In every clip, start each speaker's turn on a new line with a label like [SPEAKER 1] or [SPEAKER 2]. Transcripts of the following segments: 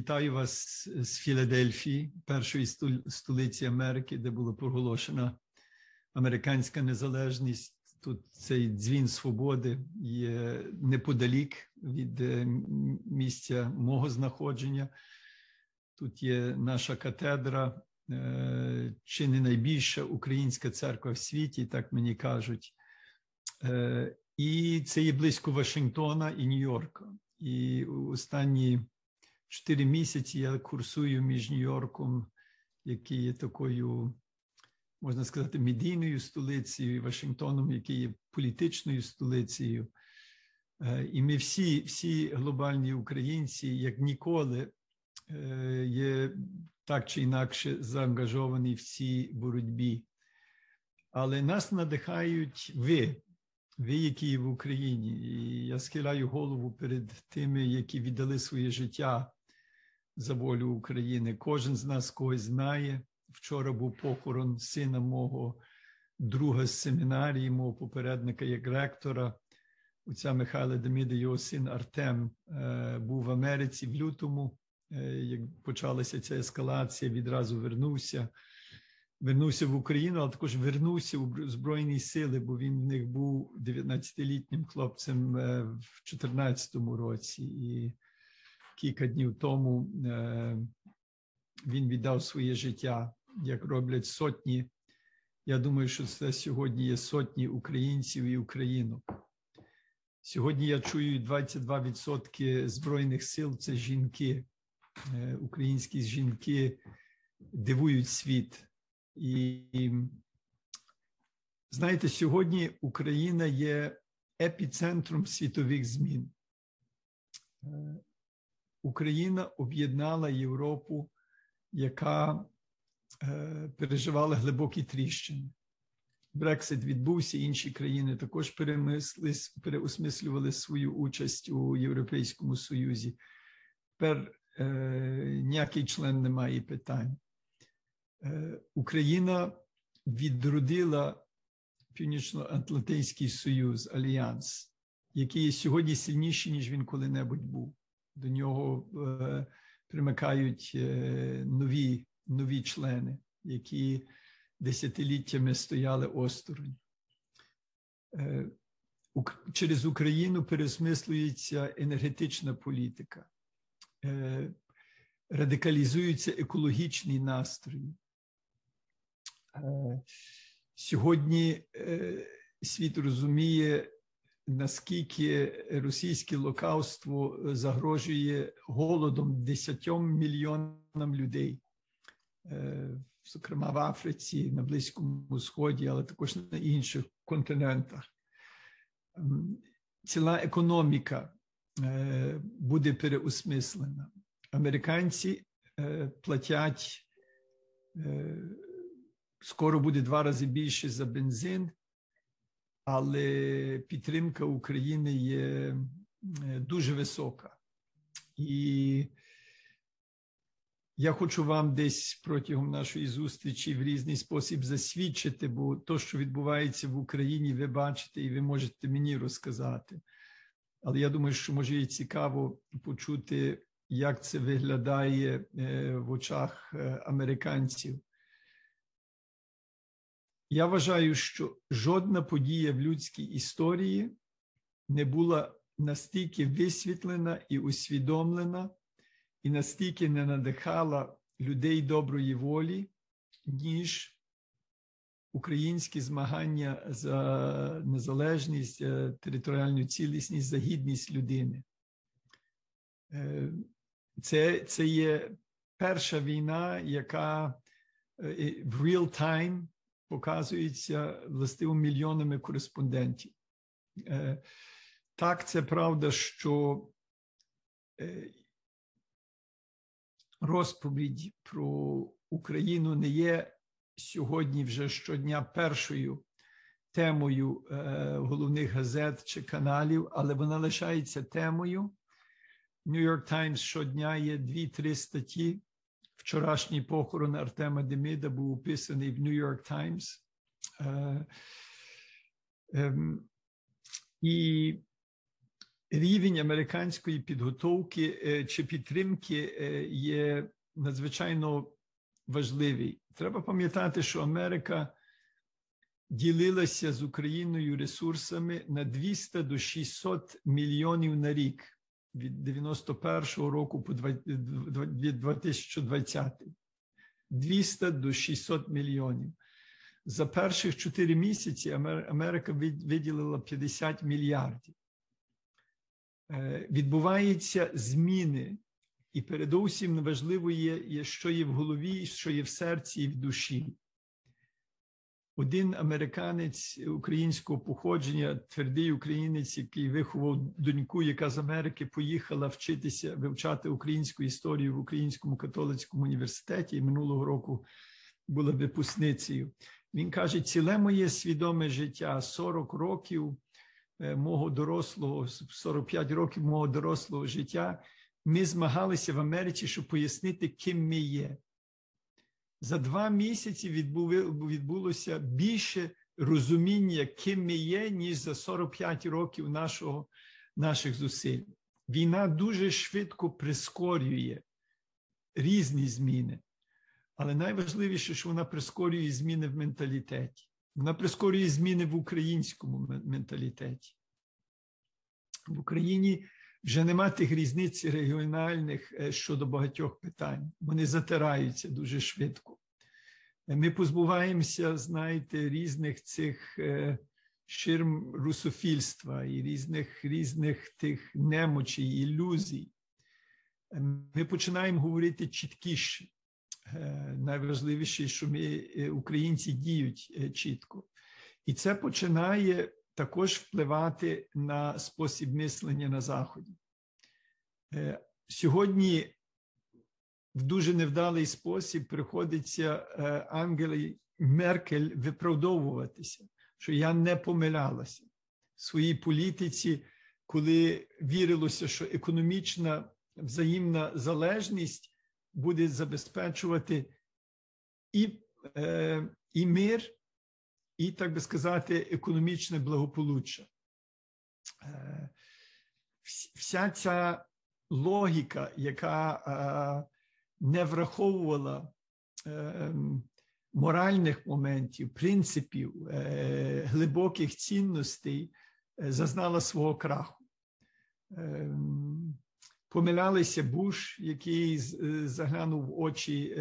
[SPEAKER 1] Вітаю вас з Філадельфії, першої столиці Америки, де була проголошена американська незалежність. Тут цей дзвін свободи є неподалік від е, місця мого знаходження. Тут є наша катедра, е, чи не найбільша українська церква в світі, так мені кажуть. Е, і це є близько Вашингтона і Нью-Йорка. І останні чотири місяці я курсую між Нью-Йорком, який є такою, можна сказати, медійною столицею, і Вашингтоном, який є політичною столицею. Е, і ми всі, всі глобальні українці, як ніколи, е, є так чи інакше заангажовані в цій боротьбі. Але нас надихають ви, ви, які є в Україні, і я схиляю голову перед тими, які віддали своє життя за волю України. Кожен з нас когось знає. Вчора був похорон сина мого друга з семінарії, мого попередника як ректора. Отця Михайла Деміда, його син Артем е, був в Америці в лютому. Е, як почалася ця ескалація, відразу вернувся. Вернувся в Україну, але також вернувся у Збройні Сили, бо він в них був 19-літнім хлопцем е, в 2014 році. І кілька днів тому е, він віддав своє життя, як роблять сотні. Я думаю, що це сьогодні є сотні українців і українок. Сьогодні я чую 22% Збройних сил це жінки. Е, українські жінки дивують світ. І знаєте, сьогодні Україна є епіцентром світових змін. Україна об'єднала Європу, яка е, переживала глибокі тріщини. Брексит відбувся, інші країни також переосмислювали свою участь у Європейському Союзі. Тепер е, ніякий член не має питань. Е, Україна відродила Північно-Атлантичний Союз, Альянс, який сьогодні сильніший, ніж він коли-небудь був до нього е, примикають е, нові, нові члени, які десятиліттями стояли осторонь. Е, через Україну пересмислюється енергетична політика, радикалізуються екологічні настрої. Сьогодні світ розуміє наскільки російське лукавство загрожує голодом 10 мільйонам людей, е, зокрема в Африці, на Близькому Сході, але також на інших континентах. Ціла економіка е, буде переосмислена. Американці е, платять скоро буде два рази більше за бензин але підтримка України є е, дуже висока. І я хочу вам десь протягом нашої зустрічі в різний спосіб засвідчити, бо то, що відбувається в Україні, ви бачите, і ви можете мені розказати. Але я думаю, що може і цікаво почути, як це виглядає е, в очах е, американців. Я вважаю, що жодна подія в людській історії не була настільки висвітлена і усвідомлена, і настільки не надихала людей доброї волі, ніж українські змагання за незалежність, територіальну цілісність, за гідність людини. Е, це, Це є перша війна, яка е, в real time показується властиво мільйонами кореспондентів. Е, так, це правда, що е, розповідь про Україну не є сьогодні вже щодня першою темою е, головних газет чи каналів, але вона лишається темою. New York Times щодня є дві-три статті Вчорашній похорон Артема Демида був описаний в York Times. Е, е, і рівень американської підготовки е, чи підтримки е, є надзвичайно важливий. Треба пам'ятати, що Америка ділилася з Україною ресурсами на 200 до 600 мільйонів на рік від 91 року по 2020. 200 до 600 мільйонів. За перших 4 місяці Америка виділила 50 мільярдів. Е, відбуваються зміни, і передусім важливо є, що є в голові, що є в серці і в душі. Один американець українського походження, твердий українець, який виховав доньку, яка з Америки поїхала вчитися вивчати українську історію в Українському католицькому університеті і минулого року була випускницею. Він каже: ціле моє свідоме життя 40 років е, мого дорослого, 45 років мого дорослого життя. Ми змагалися в Америці, щоб пояснити, ким ми є за два місяці відбулося більше розуміння, ким ми є, ніж за 45 років нашого, наших зусиль. Війна дуже швидко прискорює різні зміни, але найважливіше, що вона прискорює зміни в менталітеті. Вона прискорює зміни в українському менталітеті. В Україні вже нема тих різниць регіональних е, щодо багатьох питань. Вони затираються дуже швидко. Е, ми позбуваємося, знаєте, різних цих е, ширм русофільства і різних різних тих немочей, ілюзій. Ми починаємо говорити чіткіше. Найважливіше, що ми, українці, діють чітко. І це починає також впливати на спосіб мислення на Заході. Е, сьогодні в дуже невдалий спосіб приходиться е, Ангелі Меркель виправдовуватися, що я не помилялася в своїй політиці, коли вірилося, що економічна взаємна залежність буде забезпечувати і, е, і мир і, так би сказати, економічне благополуччя. Е, вся ця логіка, яка е, не враховувала е, моральних моментів, принципів, глибоких цінностей, зазнала свого краху. Помилялися Буш, який заглянув в очі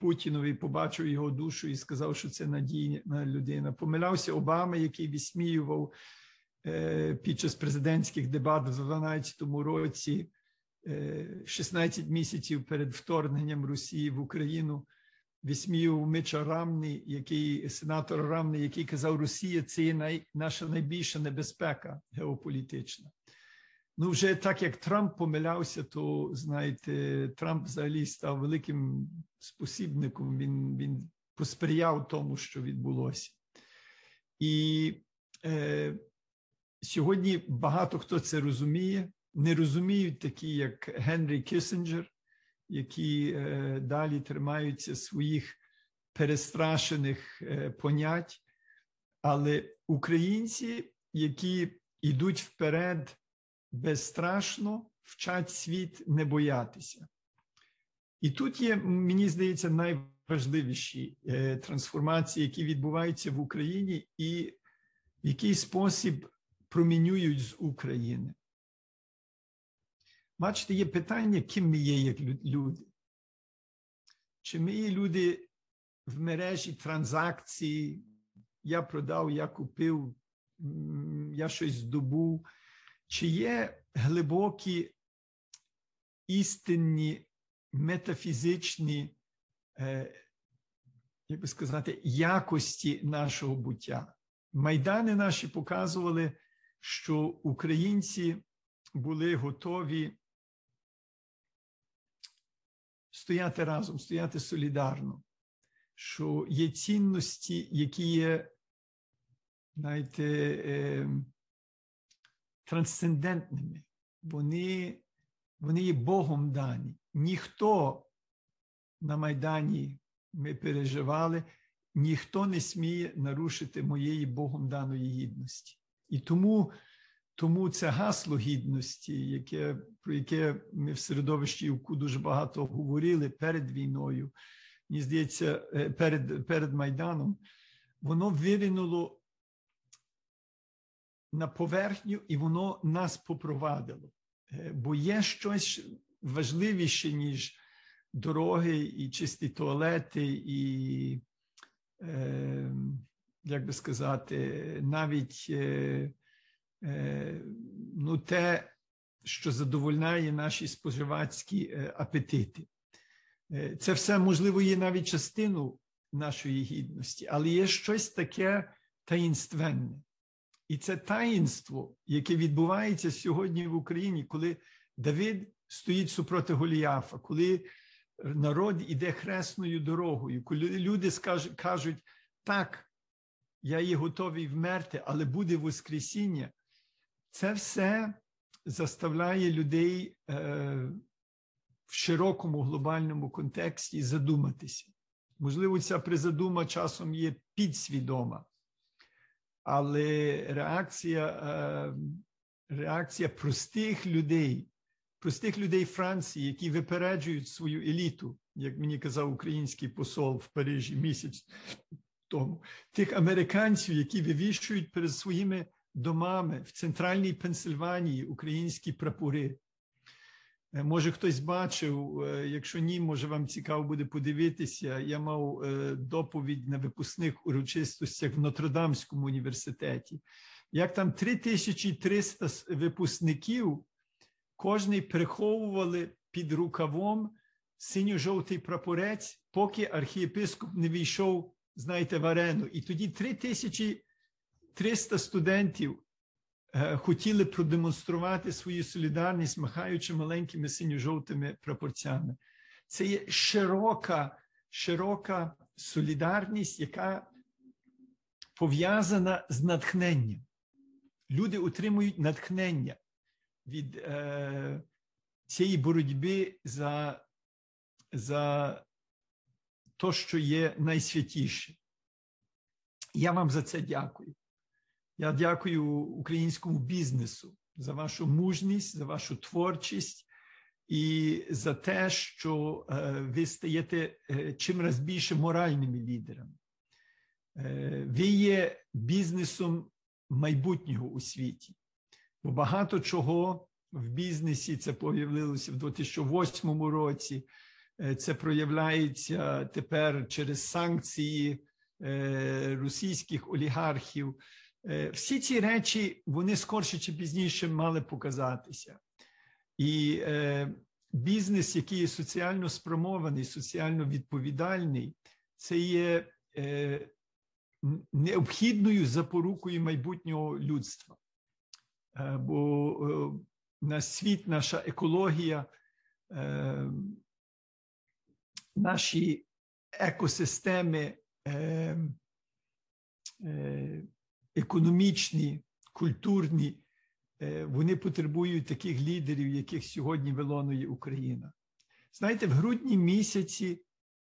[SPEAKER 1] Путінові побачив його душу і сказав, що це надійна людина. Помилявся Обама, який висміював е, під час президентських дебат в 2012 році, е, 16 місяців перед вторгненням Росії в Україну. Висміював Мича Рамний, який сенатор Рамний, який казав, Росія це най, наша найбільша небезпека геополітична. Ну, вже так як Трамп помилявся, то знаєте, Трамп взагалі став великим спосібником. Він він посприяв тому, що відбулося. І е, сьогодні багато хто це розуміє, не розуміють такі, як Генрі Кісінджер, які е, далі тримаються своїх перестрашених е, понять. Але українці, які йдуть вперед безстрашно вчать світ не боятися. І тут є, мені здається, найважливіші е, трансформації, які відбуваються в Україні, і в який спосіб промінюють з України. Бачите, є питання, ким ми є як люди. Чи ми є люди в мережі транзакції, я продав, я купив, я щось здобув. Чи є глибокі істинні метафізичні, е, як би сказати, якості нашого буття? Майдани наші показували, що українці були готові стояти разом, стояти солідарно, що є цінності, які є, знаєте, е, трансцендентними, вони вони є Богом дані. Ніхто на Майдані ми переживали, ніхто не сміє нарушити моєї Богом даної гідності. І тому тому це гасло гідності, яке, про яке ми в середовищі ЮКУ дуже багато говорили перед війною, мені здається, перед, перед Майданом, воно виринуло на поверхню і воно нас попровадило. Бо є щось важливіше, ніж дороги, і чисті туалети, і, е, як би сказати, навіть е, е, ну, те, що задовольняє наші споживацькі апетити. Це все можливо є навіть частину нашої гідності, але є щось таке таїнственне. І це таїнство, яке відбувається сьогодні в Україні, коли Давид стоїть супроти Голіафа, коли народ іде хресною дорогою, коли люди кажуть, так, я є готовий вмерти, але буде Воскресіння, це все заставляє людей е, в широкому глобальному контексті задуматися. Можливо, ця призадума часом є підсвідома, але реакція, е, реакція простих людей простих людей Франції, які випереджують свою еліту, як мені казав український посол в Парижі місяць тому, тих американців, які вивішують перед своїми домами в центральній Пенсильванії українські прапори. Е, може, хтось бачив, е, якщо ні, може вам цікаво буде подивитися. Я мав е, доповідь на випускних урочистостях в Нотродамському університеті. Як там 3300 випускників кожний приховували під рукавом синьо-жовтий прапорець, поки архієпископ не війшов, знаєте, в арену. І тоді 3300 студентів хотіли продемонструвати свою солідарність, махаючи маленькими синьо-жовтими прапорцями. Це є широка, широка солідарність, яка пов'язана з натхненням. Люди отримують натхнення від е, цієї боротьби за, за то, що є найсвятіше. Я вам за це дякую. Я дякую українському бізнесу за вашу мужність, за вашу творчість і за те, що е, ви стаєте е, чимраз більше моральними лідерами. Е, ви є бізнесом майбутнього у світі. Бо багато чого в бізнесі це появилося в 2008 році. Це проявляється тепер через санкції російських олігархів. Е, всі ці речі вони скорше чи пізніше мали показатися. І бізнес, який є соціально спрямований, соціально відповідальний, це є необхідною запорукою майбутнього людства. Е, бо е, на світ, наша екологія, е, наші екосистеми економічні, культурні, вони потребують таких лідерів, яких сьогодні вилонує Україна. Знаєте, в грудні місяці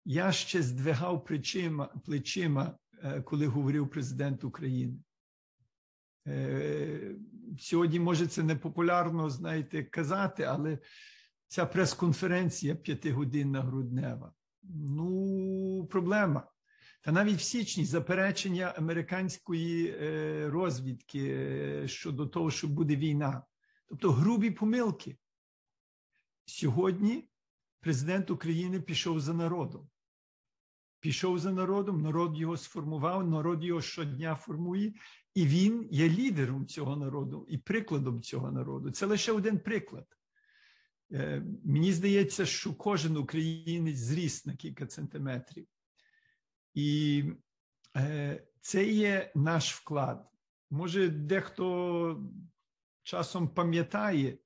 [SPEAKER 1] я ще здвигав плечима, плечима коли говорив президент України. Е, сьогодні, може, це не популярно, знаєте, казати, але ця прес-конференція п'ятигодинна груднева. Ну, проблема. Та навіть в січні заперечення американської е, розвідки е, щодо того, що буде війна. Тобто грубі помилки. Сьогодні президент України пішов за народом. Пішов за народом, народ його сформував, народ його щодня формує, і він є лідером цього народу і прикладом цього народу. Це лише один приклад. Е, мені здається, що кожен українець зріс на кілька сантиметрів. І е, це є наш вклад. Може, дехто часом пам'ятає,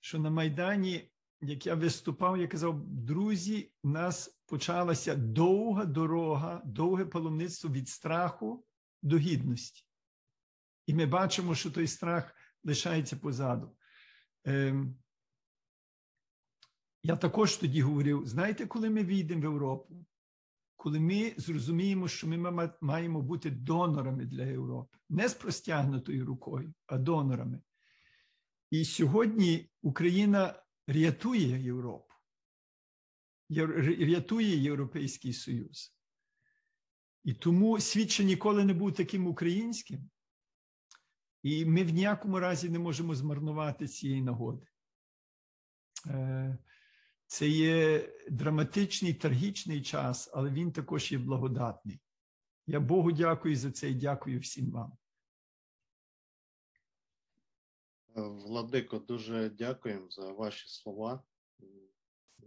[SPEAKER 1] що на Майдані, як я виступав, я казав: друзі, у нас почалася довга дорога, довге паломництво від страху до гідності. І ми бачимо, що той страх лишається позаду. Ем, я також тоді говорив: знаєте, коли ми війдемо в Європу, коли ми зрозуміємо, що ми маємо бути донорами для Європи, не з простягнутою рукою, а донорами. І сьогодні Україна рятує Європу, рятує Європейський Союз. І тому світ ще ніколи не був таким українським, і ми в ніякому разі не можемо змарнувати цієї нагоди. Е, це є драматичний, трагічний час, але він також є благодатний. Я Богу дякую за це і дякую всім вам.
[SPEAKER 2] Владико, дуже дякуємо за ваші слова,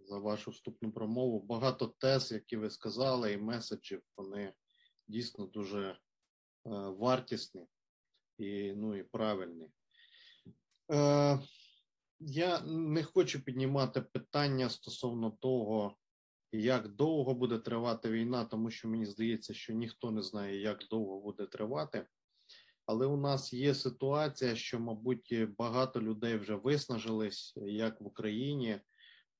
[SPEAKER 2] за вашу вступну промову. Багато тез, які ви сказали, і меседжів, вони дійсно дуже е, вартісні і ну, і правильні. Я не хочу піднімати питання стосовно того, як довго буде тривати війна, тому що мені здається, що ніхто не знає, як довго буде тривати. Але у нас є ситуація, що, мабуть, багато людей вже виснажились як в Україні,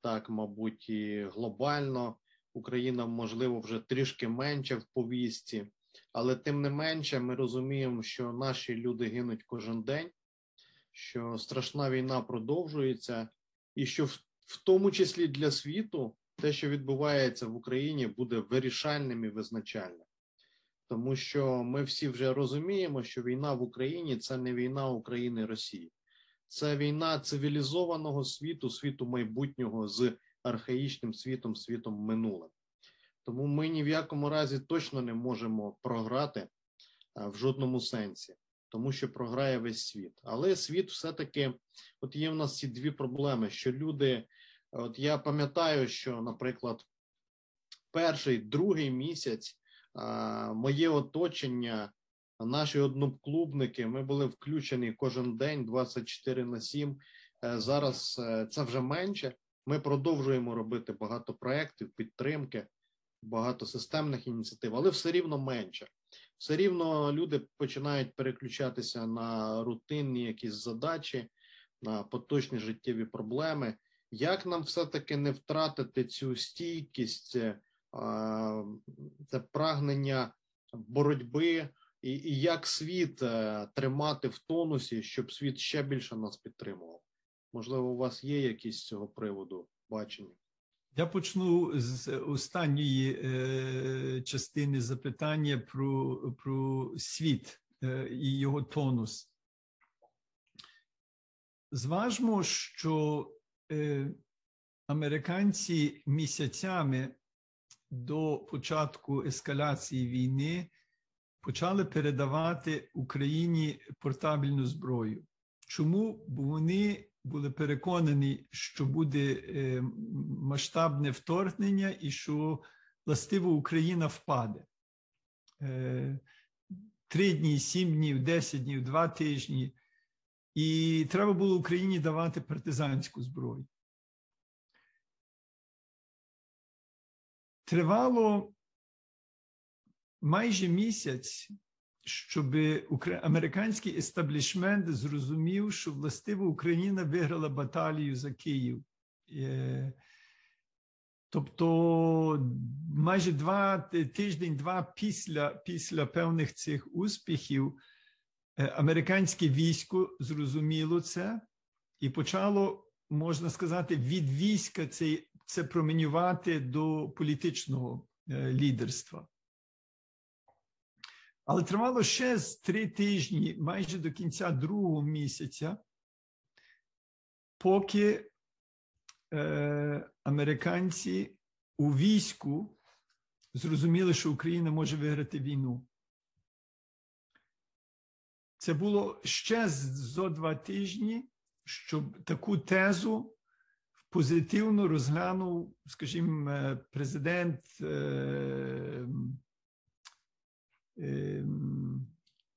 [SPEAKER 2] так, мабуть, і глобально. Україна, можливо, вже трішки менше в повісті, але тим не менше, ми розуміємо, що наші люди гинуть кожен день, що страшна війна продовжується, і що в, в тому числі для світу те, що відбувається в Україні, буде вирішальним і визначальним. Тому що ми всі вже розуміємо, що війна в Україні це не війна України Росії, це війна цивілізованого світу, світу майбутнього з архаїчним світом, світом минулим. Тому ми ні в якому разі точно не можемо програти в жодному сенсі, тому що програє весь світ. Але світ все-таки, от є в нас ці дві проблеми: що люди, от я пам'ятаю, що, наприклад, перший другий місяць моє оточення, наші одноклубники, ми були включені кожен день 24 на 7. Е, зараз е, це вже менше. Ми продовжуємо робити багато проєктів, підтримки, багато системних ініціатив, але все рівно менше. Все рівно люди починають переключатися на рутинні якісь задачі, на поточні життєві проблеми. Як нам все-таки не втратити цю стійкість це прагнення боротьби, і, і як світ е, тримати в тонусі, щоб світ ще більше нас підтримував. Можливо, у вас є якісь з цього приводу бачення?
[SPEAKER 1] Я почну з останньої е, частини запитання про про світ е, і його тонус. Зважмо, що е, американці місяцями до початку ескалації війни почали передавати Україні портабельну зброю. Чому? Бо вони були переконані, що буде е, масштабне вторгнення і що властиво Україна впаде. Е, три дні, сім днів, десять днів, два тижні. І треба було Україні давати партизанську зброю. Тривало майже місяць, щоб американський естаблішмент зрозумів, що властиво Україна виграла баталію за Київ. Е, тобто майже два тиждень-два після після певних цих успіхів е, американське військо зрозуміло це і почало, можна сказати, від війська цей це променювати до політичного е, лідерства. Але тривало ще з три тижні, майже до кінця другого місяця, поки е, американці у війську зрозуміли, що Україна може виграти війну. Це було ще зо два тижні, щоб таку тезу позитивно розглянув, скажімо, е, президент е,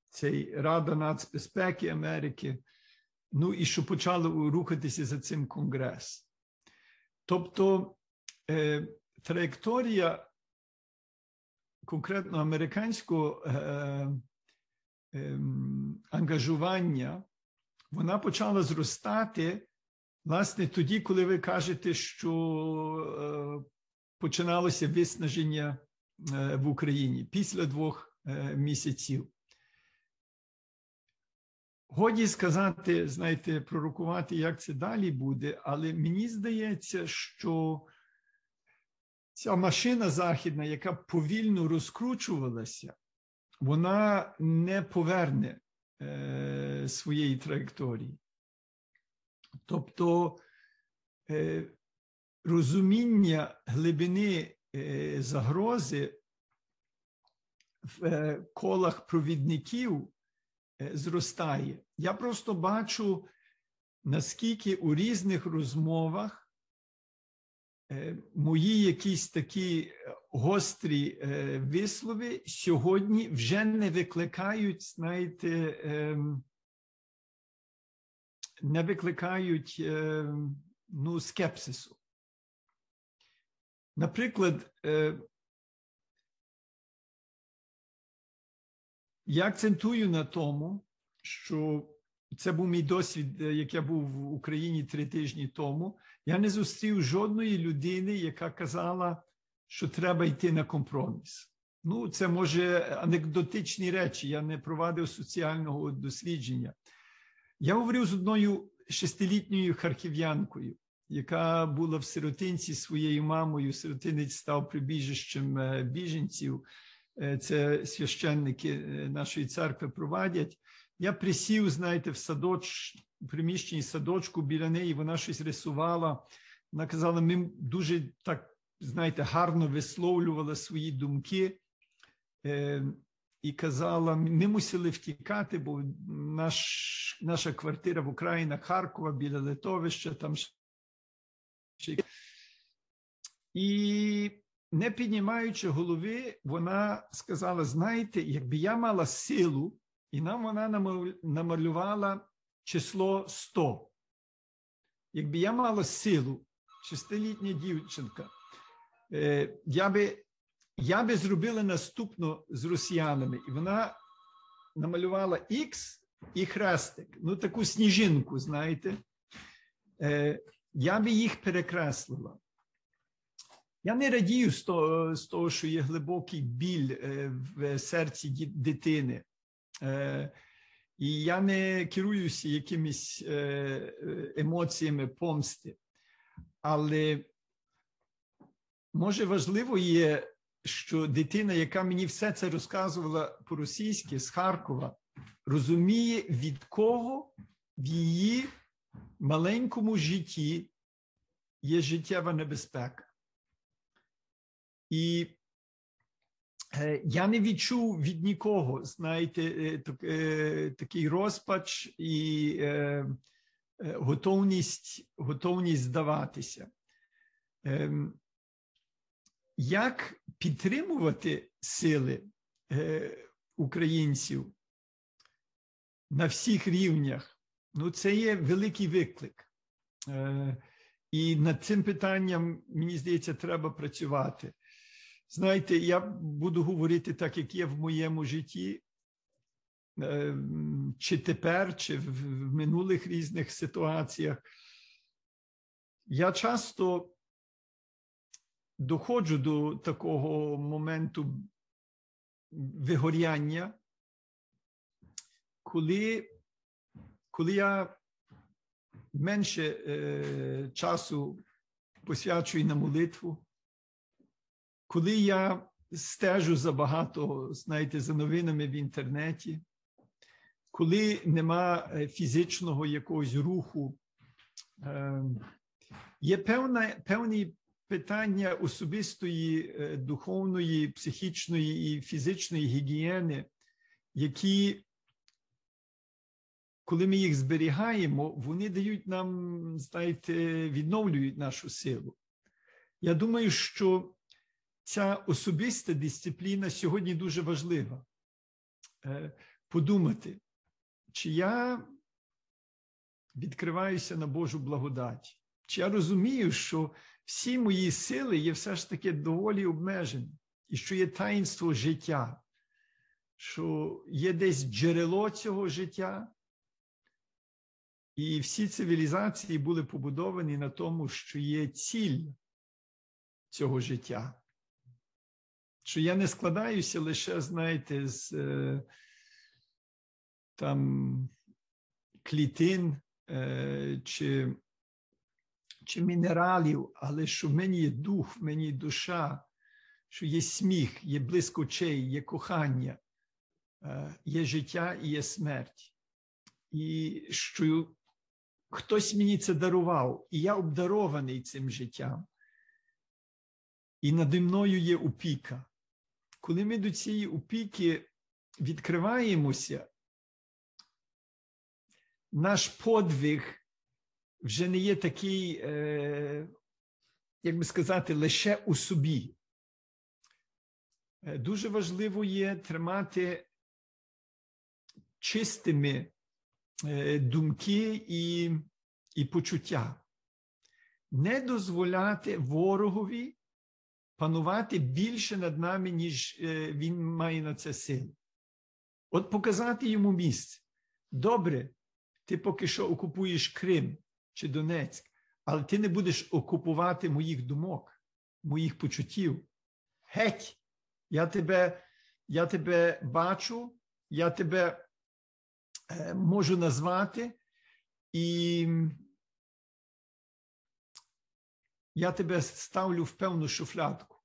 [SPEAKER 1] цей Рада нацбезпеки Америки. Ну і що почало рухатися за цим Конгрес. Тобто е, траєкторія конкретно американського е, е, ангажування, вона почала зростати Власне, тоді, коли ви кажете, що е, починалося виснаження в Україні після двох місяців. годі сказати, знаєте, пророкувати, як це далі буде, але мені здається, що ця машина західна, яка повільно розкручувалася, вона не поверне е, своєї траєкторії. Тобто е, розуміння глибини е, загрози в е, колах провідників е, зростає. Я просто бачу, наскільки у різних розмовах Е, мої якісь такі гострі вислови сьогодні вже не викликають, знаєте, ем, не викликають ем, ну, скепсису. Наприклад, я акцентую на тому, що це був мій досвід, як я був в Україні три тижні тому. Я не зустрів жодної людини, яка казала, що треба йти на компроміс. Ну, це може анекдотичні речі. Я не провадив соціального дослідження. Я говорив з одною шестилітньою харків'янкою, яка була в сиротинці своєю мамою. Сиротинець став прибіжищем е, біженців. Е, це священники е, нашої церкви провадять. Я присів, знаєте, в садоч, приміщенні садочку біля неї, вона щось рисувала. Вона казала, ми дуже так, знаєте, гарно висловлювала свої думки. Е, І казала, ми мусили втікати, бо наш, наша квартира в Україні, Харкова, біля литовища, там і не піднімаючи голови, вона сказала: знаєте, якби я мала силу, і нам вона намалювала число 100. Якби я мала силу, шестилітня дівчинка, е, я би я би зробила наступно з росіянами, і вона намалювала Х і хрестик, ну таку сніжинку, знаєте, е, я би їх перекреслила. Я не радію з того, з того, що є глибокий біль е, в серці дитини. І я не керуюся якимись е, емоціями помсти, але може важливо є, що дитина, яка мені все це розказувала по-російськи з Харкова, розуміє, від кого в її маленькому житті є життєва небезпека. І Е, я не відчув від нікого, знаєте, е, е, такий розпач і готовність готовність здаватися. Ем, як підтримувати сили українців на всіх рівнях? Ну, це є великий виклик. І над цим питанням, мені здається, треба працювати. Знаєте, я буду говорити так, як є в моєму житті, е, чи тепер, чи в минулих різних ситуаціях. Я часто доходжу до такого моменту вигоряння, коли коли я менше е, часу посвячую на молитву, коли я стежу забагато, знаєте, за новинами в інтернеті, коли нема е, фізичного якогось руху, ем, є певне, певні питання особистої, е, духовної, психічної і фізичної гігієни, які, коли ми їх зберігаємо, вони дають нам, знаєте, відновлюють нашу силу. Я думаю, що ця особиста дисципліна сьогодні дуже важлива. Е, подумати, чи я відкриваюся на Божу благодать, чи я розумію, що всі мої сили є все ж таки доволі обмежені, і що є таїнство життя, що є десь джерело цього життя. І всі цивілізації були побудовані на тому, що є ціль цього життя що я не складаюся лише, знаєте, з е, там клітин е, чи, чи мінералів, але що в мені є дух, в мені є душа, що є сміх, є блиск очей, є кохання, е, є життя і є смерть. І що хтось мені це дарував, і я обдарований цим життям. І наді мною є опіка. Коли ми до цієї опіки відкриваємося, наш подвиг вже не є такий, е, як би сказати, лише у собі. Е, дуже важливо є тримати чистими е, думки і, і почуття, не дозволяти ворогові панувати більше над нами, ніж е, він має на це сили. От показати йому місце. Добре, ти поки що окупуєш Крим чи Донецьк, але ти не будеш окупувати моїх думок, моїх почуттів. Геть, я тебе, я тебе бачу, я тебе е, можу назвати, і я тебе ставлю в певну шуфлядку.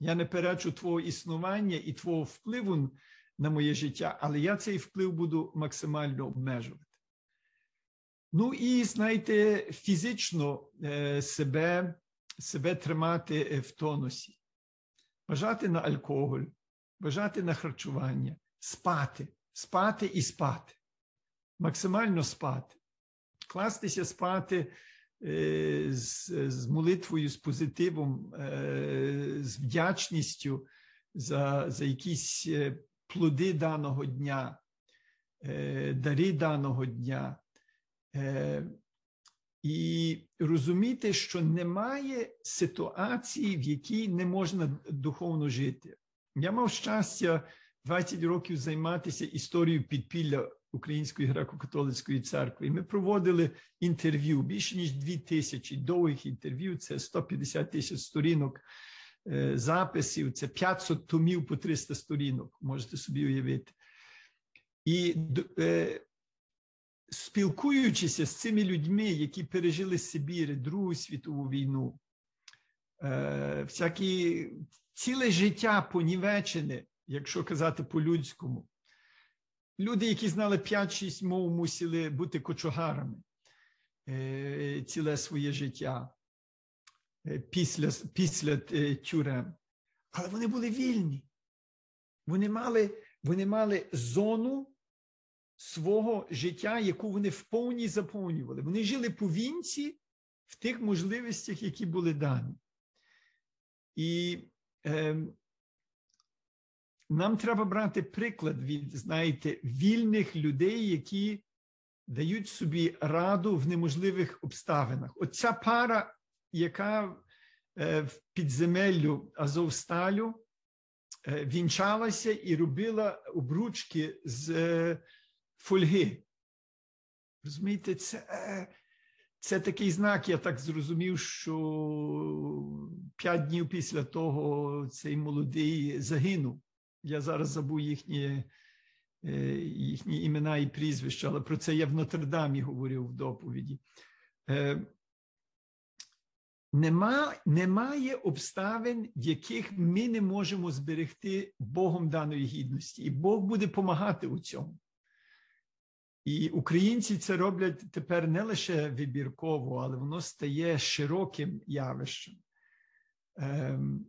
[SPEAKER 1] Я не перечу твого існування і твого впливу на моє життя, але я цей вплив буду максимально обмежувати. Ну і знаєте, фізично е, себе себе тримати в тонусі, бажати на алкоголь, бажати на харчування, спати, спати і спати, максимально спати, кластися спати е, з, з молитвою, з позитивом, е, з вдячністю за, за якісь плоди даного дня, дари даного дня. І розуміти, що немає ситуації, в якій не можна духовно жити. Я мав щастя 20 років займатися історією підпілля Української греко-католицької церкви. І ми проводили інтерв'ю більше ніж 2 тисячі довгих інтерв'ю. Це 150 тисяч сторінок записів, це 500 томів по 300 сторінок. Можете собі уявити. І спілкуючися з цими людьми, які пережили Сибір, Другу світову війну, е, всякі ціле життя понівечене, якщо казати по-людському, люди, які знали 5-6 мов, мусили бути кочогарами е, ціле своє життя е, після, після тюрем. Але вони були вільні. Вони мали, Вони мали зону свого життя, яку вони вповні заповнювали. Вони жили по вінці в тих можливостях, які були дані. І е, нам треба брати приклад від, знаєте, вільних людей, які дають собі раду в неможливих обставинах. Оця пара, яка е, в підземеллю Азовсталю е, вінчалася і робила обручки з е, фольги. Розумієте, це це такий знак, я так зрозумів, що п'ять днів після того цей молодий загинув. Я зараз забув їхні е, їхні імена і прізвища, але про це я в Нотр-Дамі говорив в доповіді. Е, нема, Немає обставин, в яких ми не можемо зберегти Богом даної гідності, і Бог буде допомагати у цьому. І українці це роблять тепер не лише вибірково, але воно стає широким явищем. Ем,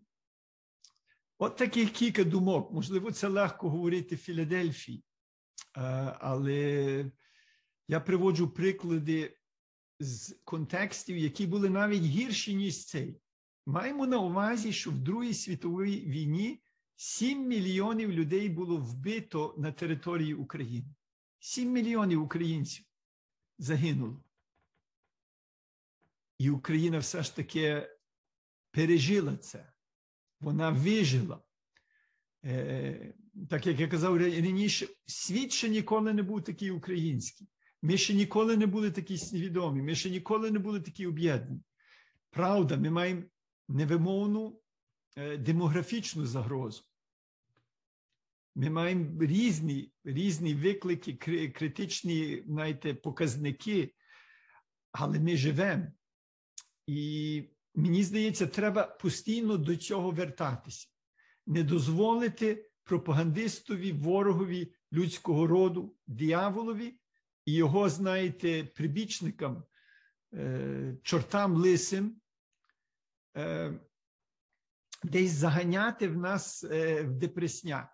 [SPEAKER 1] От таких кілька думок. Можливо, це легко говорити в Філадельфії, е, але я приводжу приклади з контекстів, які були навіть гірші, ніж цей. Маємо на увазі, що в Другій світовій війні 7 мільйонів людей було вбито на території України. 7 мільйонів українців загинуло. І Україна все ж таки пережила це. Вона вижила. Е, Так як я казав раніше, світ ще ніколи не був такий український. Ми ще ніколи не були такі свідомі, ми ще ніколи не були такі об'єднані. Правда, ми маємо невимовну е, демографічну загрозу. Ми маємо різні різні виклики, критичні знаєте, показники, але ми живемо. І мені здається, треба постійно до цього вертатися, не дозволити пропагандистові, ворогові людського роду, дияволові і його, знаєте, прибічникам, е, чортам лисим, е, десь заганяти в нас е, в депресняк.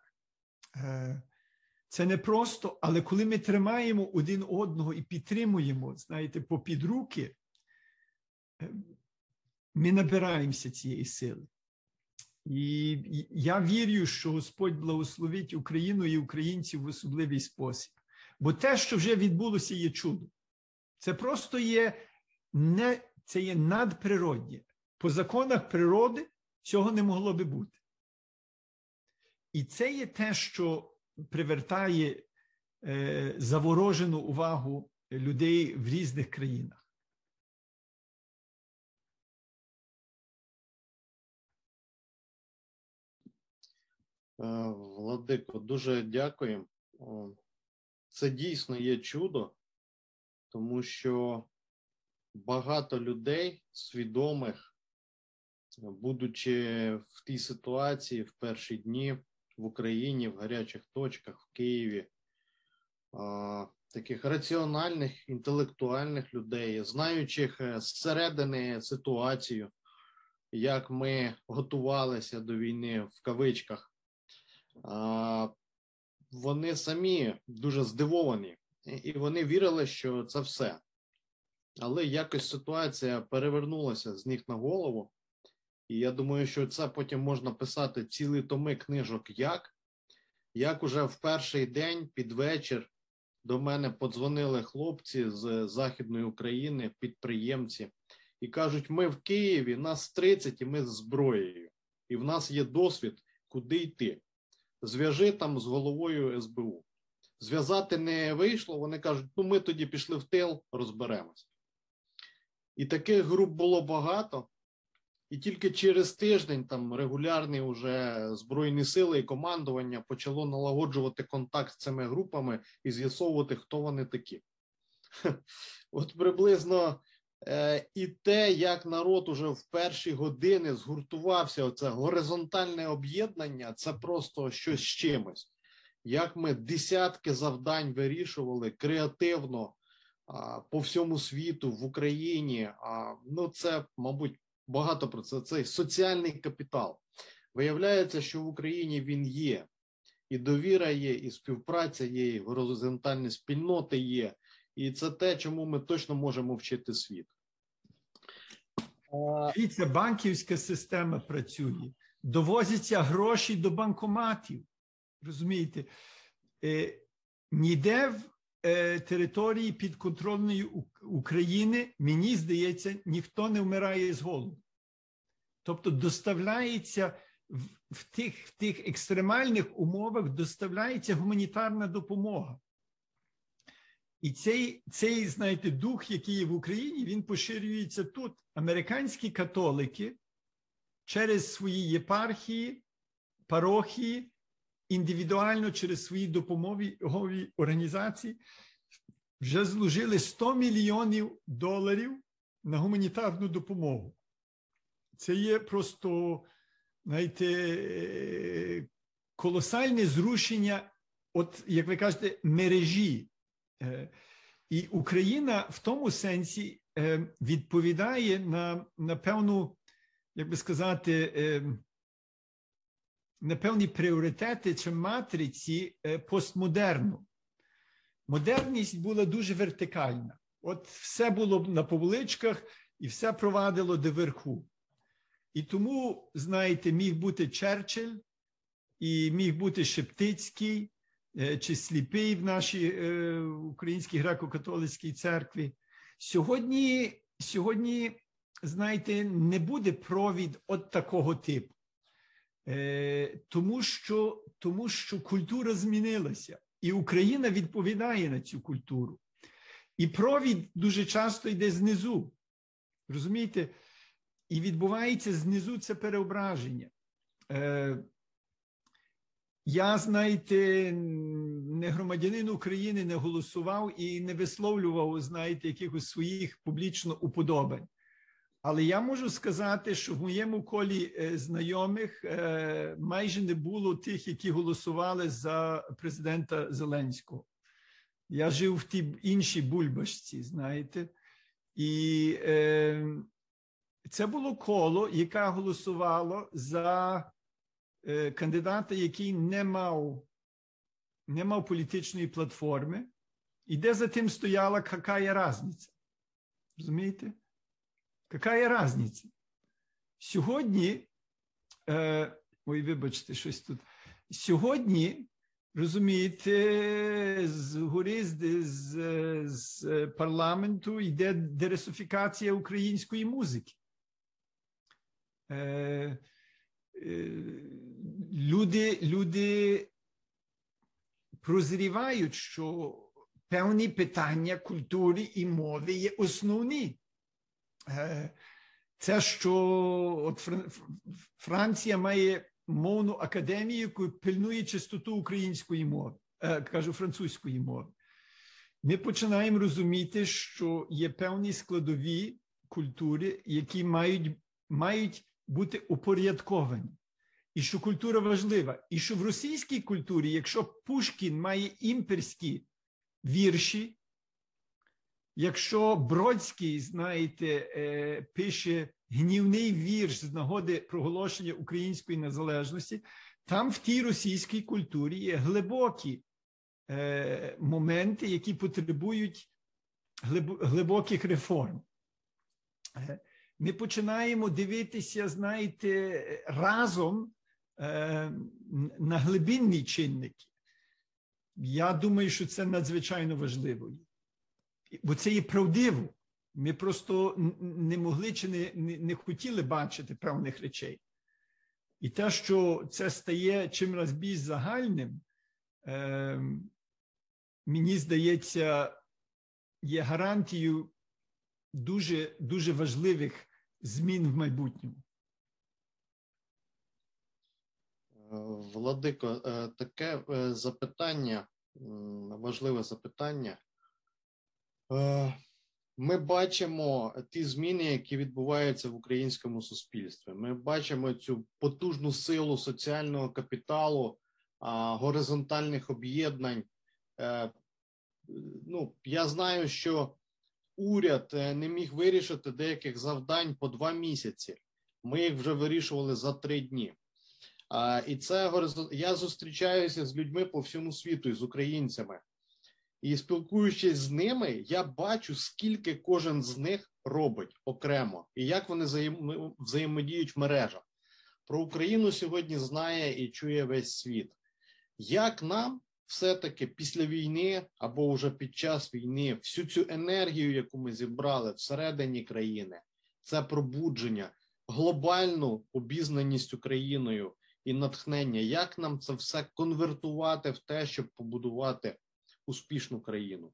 [SPEAKER 1] Це не просто, але коли ми тримаємо один одного і підтримуємо, знаєте, попід руки, ми набираємося цієї сили. І я вірю, що Господь благословить Україну і українців в особливий спосіб. Бо те, що вже відбулося, є чудо. Це просто є не це є надприроднє. По законах природи цього не могло би бути. І це є те, що привертає е, заворожену увагу людей в різних країнах.
[SPEAKER 2] Владико, дуже дякую. Це дійсно є чудо, тому що багато людей свідомих, будучи в тій ситуації в перші дні в Україні, в гарячих точках, в Києві, таких раціональних, інтелектуальних людей, знаючих е, зсередини ситуацію, як ми готувалися до війни в кавичках вони самі дуже здивовані, і вони вірили, що це все. Але якось ситуація перевернулася з ніг на голову, і я думаю, що це потім можна писати цілі томи книжок, як як уже в перший день під вечір до мене подзвонили хлопці з Західної України, підприємці, і кажуть: ми в Києві, нас 30 і ми з зброєю, і в нас є досвід, куди йти зв'яжи там з головою СБУ. Зв'язати не вийшло, вони кажуть, ну ми тоді пішли в тил, розберемось. І таких груп було багато, і тільки через тиждень там регулярні вже Збройні сили і командування почало налагоджувати контакт з цими групами і з'ясовувати, хто вони такі. От приблизно і те, як народ уже в перші години згуртувався, оце горизонтальне об'єднання, це просто щось з чимось. Як ми десятки завдань вирішували креативно по всьому світу в Україні. Ну, це, мабуть, багато про це. Цей соціальний капітал. Виявляється, що в Україні він є, і довіра є, і співпраця є, і горизонтальні спільноти є. І це те, чому ми точно можемо вчити світ.
[SPEAKER 1] Дивіться, банківська система працює, довозяться гроші до банкоматів. Розумієте, е, ніде в е, території підконтрольної України, мені здається, ніхто не вмирає з голоду. Тобто, доставляється в, в тих в тих екстремальних умовах доставляється гуманітарна допомога. І цей, цей, знаєте, дух, який є в Україні, він поширюється тут. Американські католики через свої єпархії, парохії, індивідуально через свої допомогові організації вже зложили 100 мільйонів доларів на гуманітарну допомогу. Це є просто, знаєте, колосальне зрушення, от, як ви кажете, мережі. Е, і Україна в тому сенсі е, відповідає на на певну, як би сказати, е, на певні пріоритети чи матриці постмодерну. Модерність була дуже вертикальна. От все було на повеличках і все провадило до верху. І тому, знаєте, міг бути Черчилль, і міг бути Шептицький, чи сліпий в нашій е, українській греко-католицькій церкві. Сьогодні, сьогодні, знаєте, не буде провід от такого типу, е, тому що, тому що культура змінилася, і Україна відповідає на цю культуру. І провід дуже часто йде знизу. Розумієте? І відбувається знизу це переображення. Я, знаєте, не громадянин України не голосував і не висловлював, знаєте, якихось своїх публічно уподобань. Але я можу сказати, що в моєму колі е, знайомих е, майже не було тих, які голосували за президента Зеленського. Я жив в тій іншій бульбашці, знаєте, і е, це було коло, яке голосувало за кандидата, який не мав, не мав політичної платформи, і де за тим стояла яка різниця. Розумієте? Какая разниця? Сьогодні, е, ой, вибачте, щось тут. Сьогодні, розумієте, з гори з, з, з парламенту йде дересифікація української музики. Е, е, люди, люди прозрівають, що певні питання культури і мови є основні. Е, це що от Франція має мовну академію, яку пильнує чистоту української мови, е, кажу французької мови. Ми починаємо розуміти, що є певні складові культури, які мають, мають бути упорядковані. І що культура важлива, і що в російській культурі, якщо Пушкін має імперські вірші, Якщо Бродський, знаєте, е, пише гнівний вірш з нагоди проголошення української незалежності, там в тій російській культурі є глибокі е, моменти, які потребують глибоких реформ. Е, ми починаємо дивитися, знаєте, разом на глибинні чинники. Я думаю, що це надзвичайно важливо бо це є правдиво. Ми просто не могли чи не, не, не хотіли бачити певних речей. І те, що це стає чимраз більш загальним, е, мені здається, є гарантією дуже, дуже важливих змін в майбутньому.
[SPEAKER 2] Владико, е, таке е, запитання, важливе запитання. Е, ми бачимо ті зміни, які відбуваються в українському суспільстві. Ми бачимо цю потужну силу соціального капіталу, горизонтальних об'єднань. Ну, я знаю, що уряд е, не міг вирішити деяких завдань по два місяці. Ми їх вже вирішували за три дні. І це я зустрічаюся з людьми по всьому світу і з українцями. І спілкуючись з ними, я бачу, скільки кожен з них робить окремо і як вони взаємодіють в мережах. Про Україну сьогодні знає і чує весь світ. Як нам все-таки після війни або вже під час війни всю цю енергію, яку ми зібрали всередині країни, це пробудження, глобальну обізнаність Україною і натхнення, як нам це все конвертувати в те, щоб побудувати успішну країну.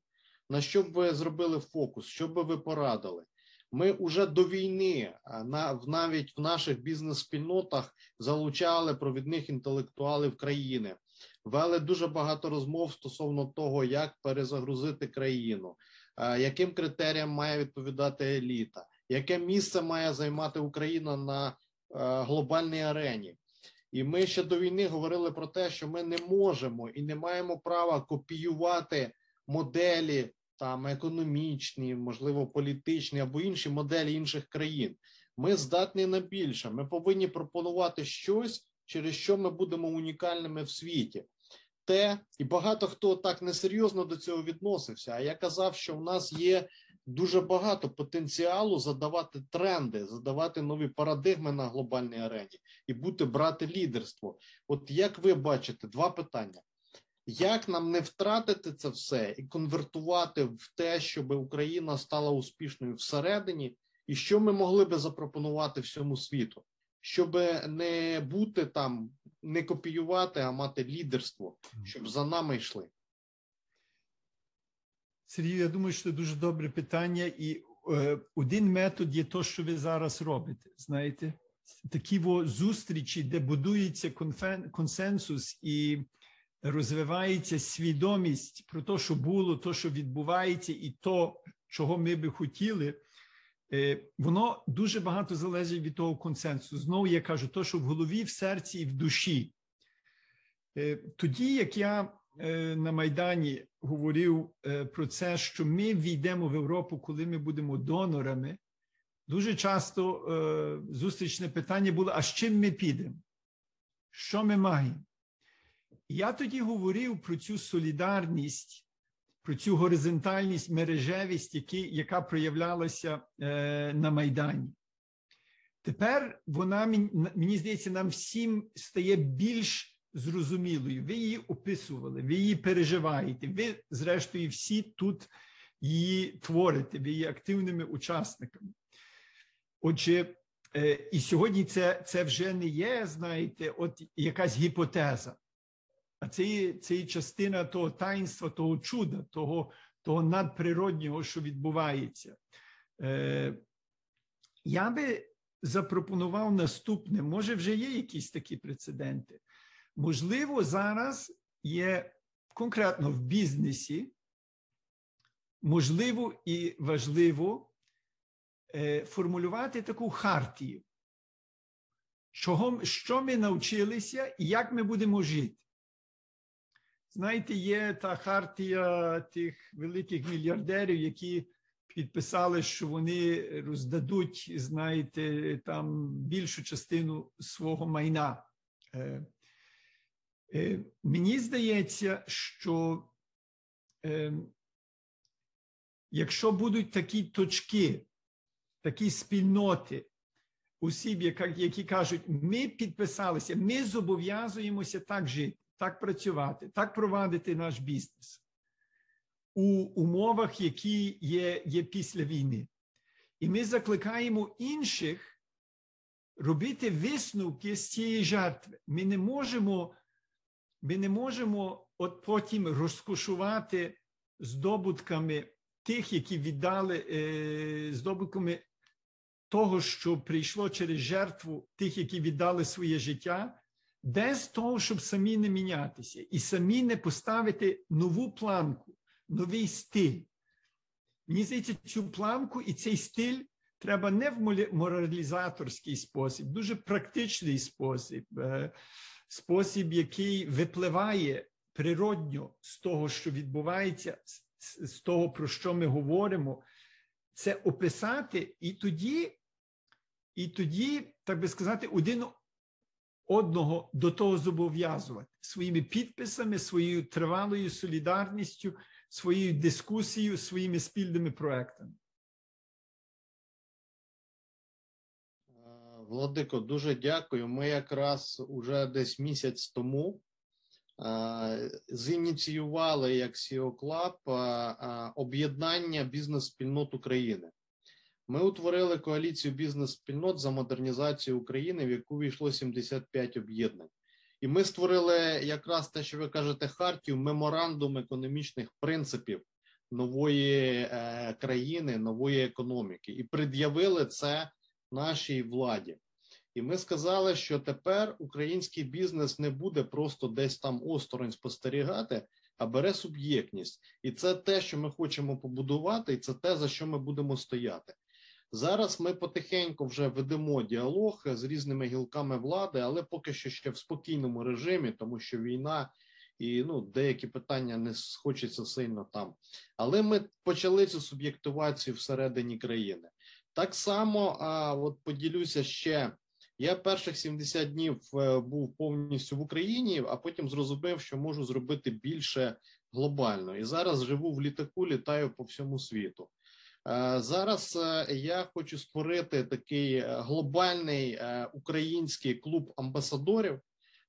[SPEAKER 2] На що б ви зробили фокус? Що би ви порадили? Ми вже до війни на навіть в наших бізнес-спільнотах залучали провідних інтелектуалів країни, вели дуже багато розмов стосовно того, як перезагрузити країну, яким критеріям має відповідати еліта, яке місце має займати Україна на глобальній арені. І ми ще до війни говорили про те, що ми не можемо і не маємо права копіювати моделі там економічні, можливо, політичні або інші моделі інших країн. Ми здатні на більше. Ми повинні пропонувати щось, через що ми будемо унікальними в світі. Те, і багато хто так несерйозно до цього відносився. А я казав, що в нас є дуже багато потенціалу задавати тренди, задавати нові парадигми на глобальній арені і бути брати лідерство. От як ви бачите, два питання. Як нам не втратити це все і конвертувати в те, щоб Україна стала успішною всередині, і що ми могли би запропонувати всьому світу, щоб не бути там, не копіювати, а мати лідерство, щоб за нами йшли?
[SPEAKER 1] Сергій, я думаю, що це дуже добре питання, і е, один метод є то, що ви зараз робите. Знаєте, такі во зустрічі, де будується консенсус і розвивається свідомість про те, що було, то, що відбувається, і то, чого ми би хотіли, воно дуже багато залежить від того консенсусу. Знову я кажу, то, що в голові, в серці і в душі. Е, тоді, як я е, на Майдані говорив про це, що ми війдемо в Європу, коли ми будемо донорами, дуже часто зустрічне питання було: а з чим ми підемо? Що ми маємо? Я тоді говорив про цю солідарність, про цю горизонтальність, мережевість, які, яка проявлялася е, на Майдані. Тепер вона мені здається, нам всім стає більш зрозумілою. Ви її описували, ви її переживаєте. Ви, зрештою, всі тут її творите, ви є активними учасниками. Отже, е, і сьогодні це це вже не є, знаєте, от якась гіпотеза. А це це є частина того таїнства, того чуда, того того надприроднього, що відбувається. Е, Я би запропонував наступне: може, вже є якісь такі прецеденти. Можливо, зараз є конкретно в бізнесі, можливо і важливо е, формулювати таку хартію, чого, що ми навчилися і як ми будемо жити. Знаєте, є та хартія тих великих мільярдерів, які підписали, що вони роздадуть, знаєте, там більшу частину свого майна. Е, е, Мені здається, що е, якщо будуть такі точки, такі спільноти осіб, які кажуть, ми підписалися, ми зобов'язуємося так жити так працювати, так провадити наш бізнес у умовах, які є, є після війни. І ми закликаємо інших робити висновки з цієї жертви. Ми не можемо, ми не можемо от потім розкошувати здобутками тих, які віддали е, здобутками того, що прийшло через жертву тих, які віддали своє життя, без того, щоб самі не мінятися і самі не поставити нову планку, новий стиль. Мені здається, цю планку і цей стиль треба не в моралізаторський спосіб, дуже практичний спосіб, е, спосіб, який випливає природньо з того, що відбувається, з того, про що ми говоримо, це описати і тоді. І тоді, так би сказати, один одного до того зобов'язувати своїми підписами, своєю тривалою солідарністю, своєю дискусією, своїми спільними проектами.
[SPEAKER 2] Владико, дуже дякую. Ми якраз уже десь місяць тому зініціювали як Club об'єднання бізнес-спільнот України. Ми утворили коаліцію бізнес-спільнот за модернізацію України, в яку війшло 75 об'єднань. І ми створили якраз те, що ви кажете, хартію, меморандум економічних принципів нової е, країни, нової економіки, і пред'явили це нашій владі. І ми сказали, що тепер український бізнес не буде просто десь там осторонь спостерігати, а бере суб'єктність, і це те, що ми хочемо побудувати, і це те, за що ми будемо стояти. Зараз ми потихеньку вже ведемо діалог з різними гілками влади, але поки що ще в спокійному режимі, тому що війна і ну деякі питання не схочеться сильно там. Але ми почали цю суб'єктивацію всередині країни. Так само, а от поділюся ще. Я перших 70 днів е, був повністю в Україні, а потім зрозумів, що можу зробити більше глобально. І зараз живу в літаку, літаю по всьому світу. Е, зараз е, я хочу створити такий е, глобальний український клуб амбасадорів,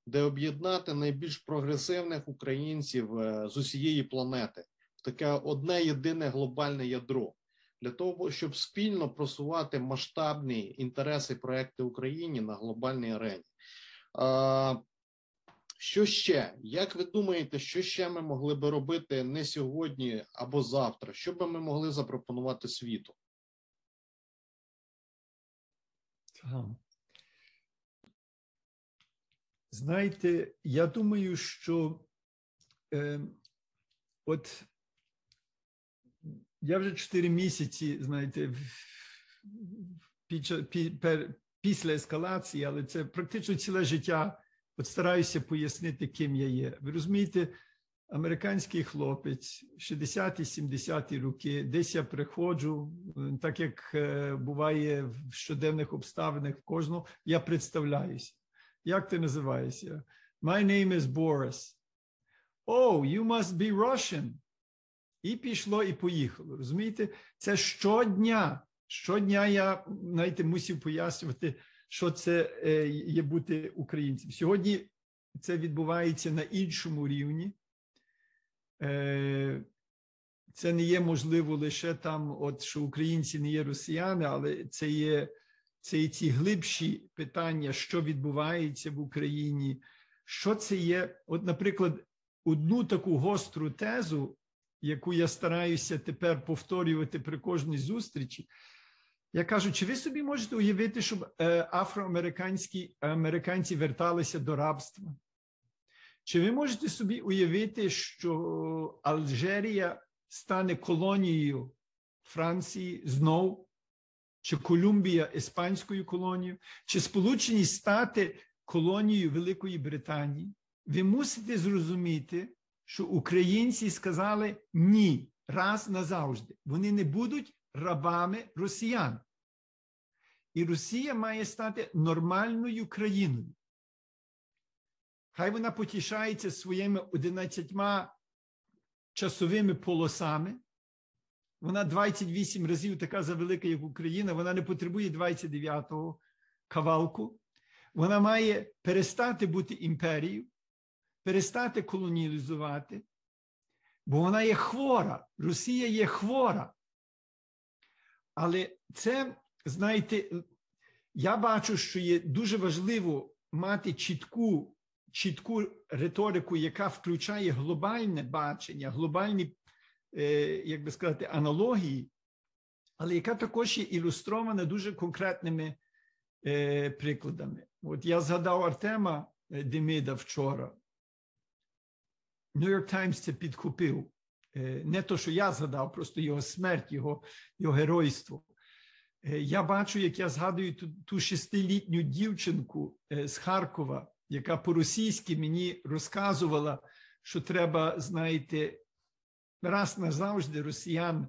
[SPEAKER 2] де об'єднати найбільш прогресивних українців з усієї планети в таке одне єдине глобальне ядро для того, щоб спільно просувати масштабні інтереси проекти Україні на глобальній арені. Що ще? Як ви думаєте, що ще ми могли би робити не сьогодні або завтра? Що би ми могли запропонувати світу?
[SPEAKER 1] Знаєте, я думаю, що е, от я вже 4 місяці, знаєте, під, під, пер, після ескалації, але це практично ціле життя. От стараюся пояснити, ким я є. Ви розумієте, американський хлопець, 60-70-ті роки, десь я приходжу, так як буває в щоденних обставинах в кожного, я представляюся. Як ти називаєшся? My name is Boris. Oh, you must be Russian. І пішло, і поїхало. Розумієте? Це щодня. Щодня я знаєте, мусив пояснювати, що це є бути українцем. Сьогодні це відбувається на іншому рівні. Це не є можливо лише там, от що українці не є росіяни, але це є це є ці глибші питання, що відбувається в Україні. Що це є? От, наприклад, одну таку гостру тезу, яку я стараюся тепер повторювати при кожній зустрічі. Я кажу, чи ви собі можете уявити, щоб афроамериканські американці верталися до рабства? Чи ви можете собі уявити, що Алжирія стане колонією Франції знов, чи Колумбія іспанською колонією, чи Сполучені Стати колонією Великої Британії? Ви мусите зрозуміти, що українці сказали ні, раз назавжди. Вони не будуть рабами росіян. І Росія має стати нормальною країною. Хай вона потішається своїми 11 часовими полосами. Вона 28 разів така завелика, як Україна. Вона не потребує 29-го кавалку. Вона має перестати бути імперією, перестати колонізувати, бо вона є хвора. Росія є хвора. Але це, знаєте, я бачу, що є дуже важливо мати чітку чітку риторику, яка включає глобальне бачення, глобальні, як би сказати, аналогії, але яка також є ілюстрована дуже конкретними прикладами. От я згадав Артема Демида вчора. New York Times це підкупив. Не то, що я згадав, просто його смерть, його його геройство. Я бачу, як я згадую ту, ту шестилітню дівчинку з Харкова, яка по-російськи мені розказувала, що треба, знаєте, раз назавжди росіян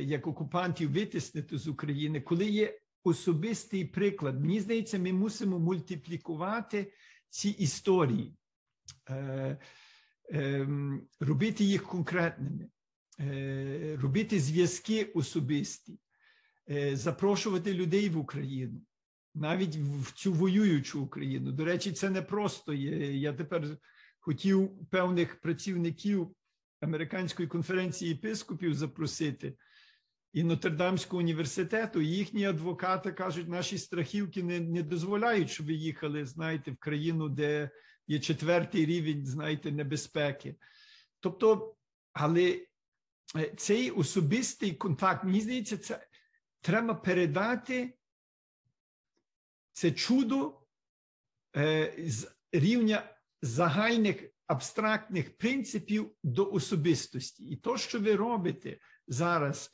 [SPEAKER 1] як окупантів витіснити з України, коли є особистий приклад. Мені здається, ми мусимо мультиплікувати ці історії робити їх конкретними, робити зв'язки особисті, запрошувати людей в Україну, навіть в цю воюючу Україну. До речі, це не просто є. Я тепер хотів певних працівників американської конференції єпископів запросити. І Нотр-Дамського університету, і їхні адвокати кажуть, наші страхівки не не дозволяють, щоб ви їхали, знаєте, в країну, де є четвертий рівень, знаєте, небезпеки. Тобто, але цей особистий контакт, мені здається, це треба передати це чудо з рівня загальних абстрактних принципів до особистості. І то, що ви робите зараз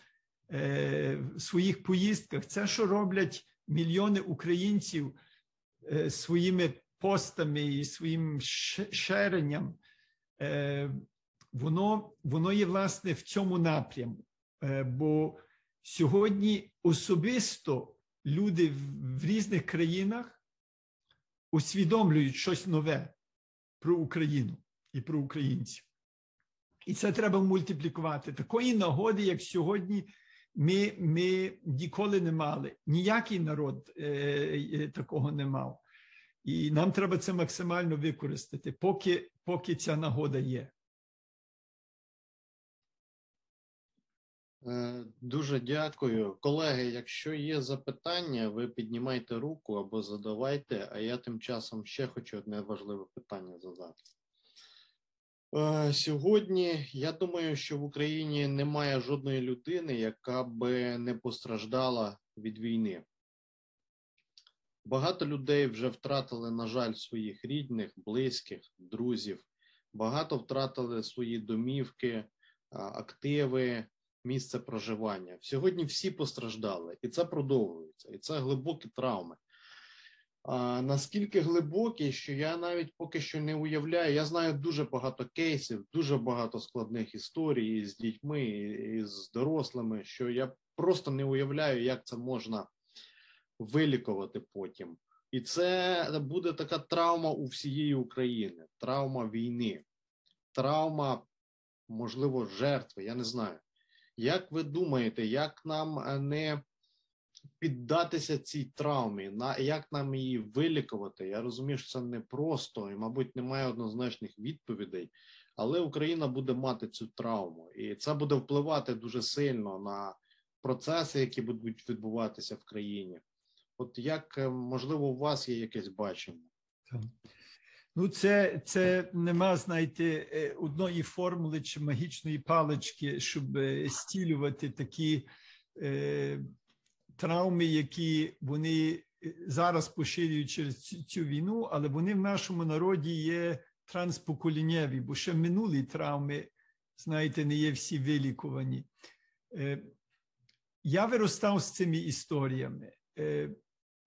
[SPEAKER 1] в своїх поїздках, це, що роблять мільйони українців своїми постами і своїм шеренням, воно воно є власне в цьому напряму. Бо сьогодні особисто люди в різних країнах усвідомлюють щось нове про Україну і про українців. І це треба мультиплікувати. Такої нагоди, як сьогодні, ми ми ніколи не мали. Ніякий народ е, такого не мав. І нам треба це максимально використати, поки, поки ця нагода є.
[SPEAKER 2] Дуже дякую. Колеги, якщо є запитання, ви піднімайте руку або задавайте, а я тим часом ще хочу одне важливе питання задати. Сьогодні я думаю, що в Україні немає жодної людини, яка би не постраждала від війни. Багато людей вже втратили, на жаль, своїх рідних, близьких, друзів. Багато втратили свої домівки, активи, місце проживання. Сьогодні всі постраждали, і це продовжується, і це глибокі травми. А, Наскільки глибокі, що я навіть поки що не уявляю. Я знаю дуже багато кейсів, дуже багато складних історій з дітьми, і з дорослими, що я просто не уявляю, як це можна вилікувати потім. І це буде така травма у всієї України, травма війни, травма, можливо, жертви. Я не знаю. Як ви думаєте, як нам е, не піддатися цій травмі, на як нам її вилікувати? Я розумію, що це непросто і, мабуть, немає однозначних відповідей, але Україна буде мати цю травму, і це буде впливати дуже сильно на процеси, які будуть відбуватися в країні. От як е, можливо у вас є якесь бачення?
[SPEAKER 1] Ну, це це нема, знаєте, е, одної формули чи магічної палички, щоб е, стілювати такі е, травми, які вони зараз поширюють через цю, цю війну, але вони в нашому народі є транспоколінєві, бо ще минулі травми, знаєте, не є всі вилікувані. Е, Я виростав з цими історіями. Е,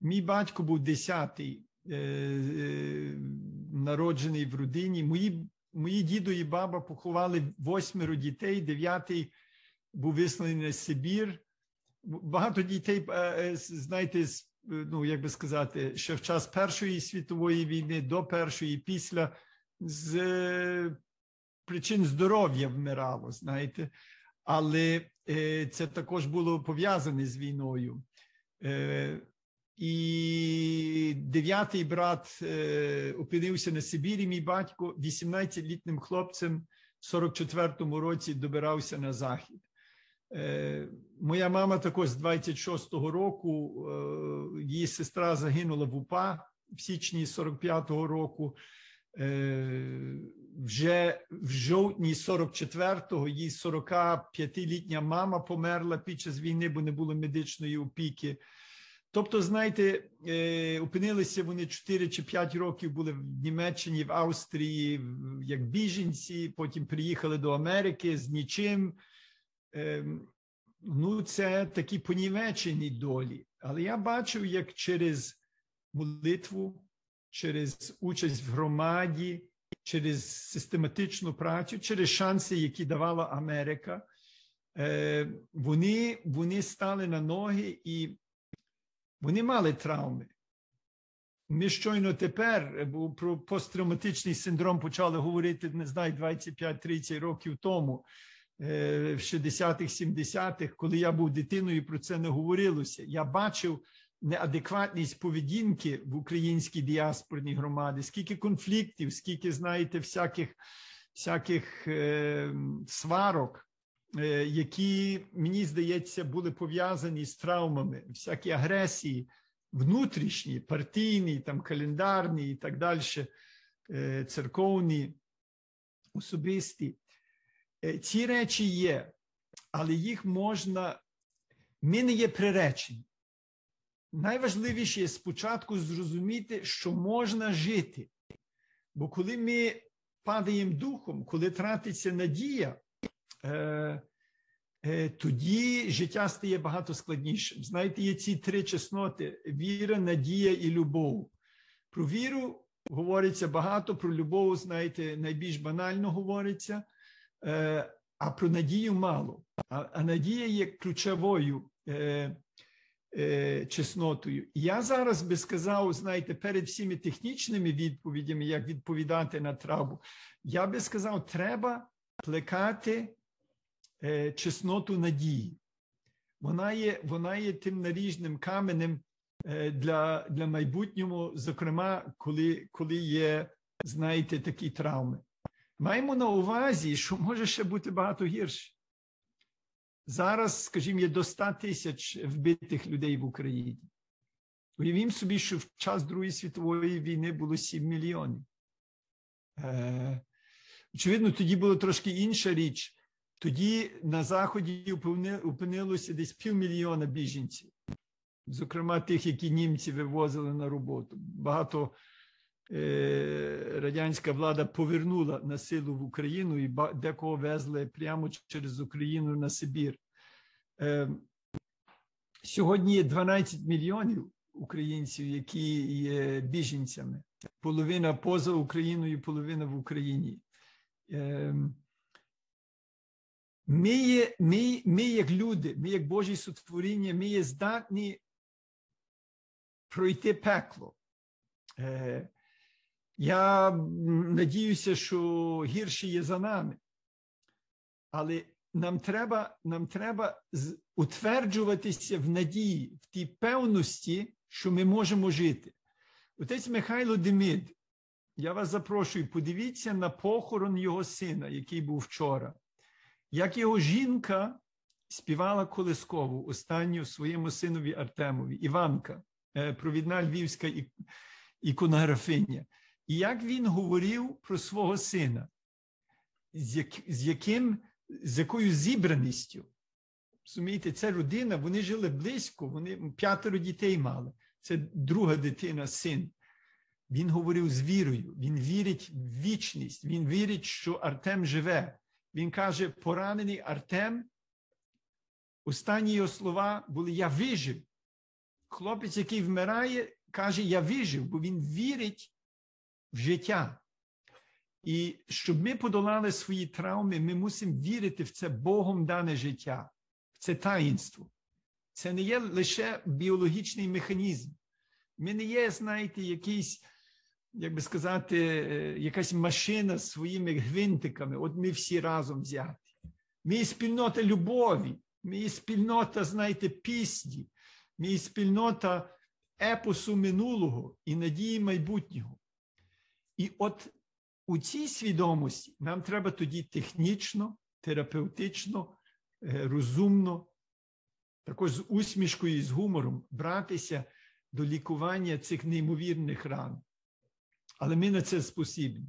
[SPEAKER 1] Мій батько був десятий. Е, народжений в родині. Мої мої дідо і баба поховали восьмеро дітей, дев'ятий був висланий на Сибір. Багато дітей, е, е, знаєте, ну як би сказати, ще в час Першої світової війни, до першої, після з причин здоров'я вмирало, знаєте, але це також було пов'язане з війною. І дев'ятий брат е, опинився на Сибірі. Мій батько 18-літнім хлопцем в 44-му році добирався на захід. Е, моя мама також з 26-го року, е, її сестра загинула в УПА в січні 45-го року. Е, вже в жовтні 44-го її 45-літня мама померла під час війни, бо не було медичної опіки. Тобто, знаєте, е, опинилися вони 4 чи 5 років були в Німеччині, в Австрії, як біженці, потім приїхали до Америки з нічим. Ем, ну, це такі понівечені долі. Але я бачив, як через молитву, через участь в громаді, через систематичну працю, через шанси, які давала Америка, е, вони, вони стали на ноги і. Вони мали травми. Ми щойно тепер бо про посттравматичний синдром почали говорити, не знаю, 25-30 років тому, е, в 60-х, 70-х, коли я був дитиною, про це не говорилося. Я бачив неадекватність поведінки в українській діаспорній громаді, скільки конфліктів, скільки, знаєте, всяких всяких е, сварок. Е, які мені здається були пов'язані з травмами, всякі агресії, внутрішні, партійні, там календарні і так далі, е, церковні, особисті. Е, ці речі є, але їх можна, ми не є приречені. Найважливіше спочатку зрозуміти, що можна жити. Бо коли ми падаємо духом, коли тратиться надія, тоді життя стає багато складнішим. Знаєте, є ці три чесноти: віра, надія і любов. Про віру говориться багато, про любов, знаєте, найбільш банально говориться, е, а про надію мало. А надія є ключовою чеснотою. Я зараз би сказав, знаєте, перед всіми технічними відповідями, як відповідати на травму, я би сказав, треба плекати Е, чесноту надії. Вона є вона є тим наріжним каменем е, для для майбутнього, зокрема, коли коли є, знаєте, такі травми. Маємо на увазі, що може ще бути багато гірше. Зараз, скажімо, є до 100 тисяч вбитих людей в Україні. Уявімо собі, що в час Другої світової війни було 7 мільйонів. Е, Очевидно, тоді була трошки інша річ. Тоді на Заході опинилося десь півмільйона біженців. зокрема тих, які німці вивозили на роботу. Багато е, радянська влада повернула на силу в Україну і декого везли прямо через Україну на Сибір. Е, сьогодні є 12 мільйонів українців, які є біженцями. Половина поза Україною, половина в Україні. Ем, Ми є, ми, ми як люди, ми як Божі сотворіння, ми є здатні пройти пекло. Е, Я надіюся, що гірше є за нами. Але нам треба, нам треба утверджуватися в надії, в тій певності, що ми можемо жити. Отець Михайло Демид, я вас запрошую, подивіться на похорон його сина, який був вчора. Як його жінка співала колискову останню своєму синові Артемові, Іванка, е, провідна львівська іконографиня. І як він говорив про свого сина, з, як, з, яким, з якою зібраністю. Розумієте, це родина, вони жили близько, вони п'ятеро дітей мали. Це друга дитина, син. Він говорив з вірою, він вірить в вічність, він вірить, що Артем живе. Він каже: поранений Артем. Останні його слова були: Я вижив. Хлопець, який вмирає, каже: Я вижив, бо він вірить в життя. І щоб ми подолали свої травми, ми мусимо вірити в це Богом дане життя, в це таїнство. Це не є лише біологічний механізм. Ми не є, знаєте, якийсь, як би сказати, е, якась машина з своїми гвинтиками. От ми всі разом взяті. Ми є спільнота любові, ми є спільнота, знаєте, пісні, ми є спільнота епосу минулого і надії майбутнього. І от у цій свідомості нам треба тоді технічно, терапевтично, е, розумно, також з усмішкою і з гумором братися до лікування цих неймовірних ран. Але ми на це спосібні.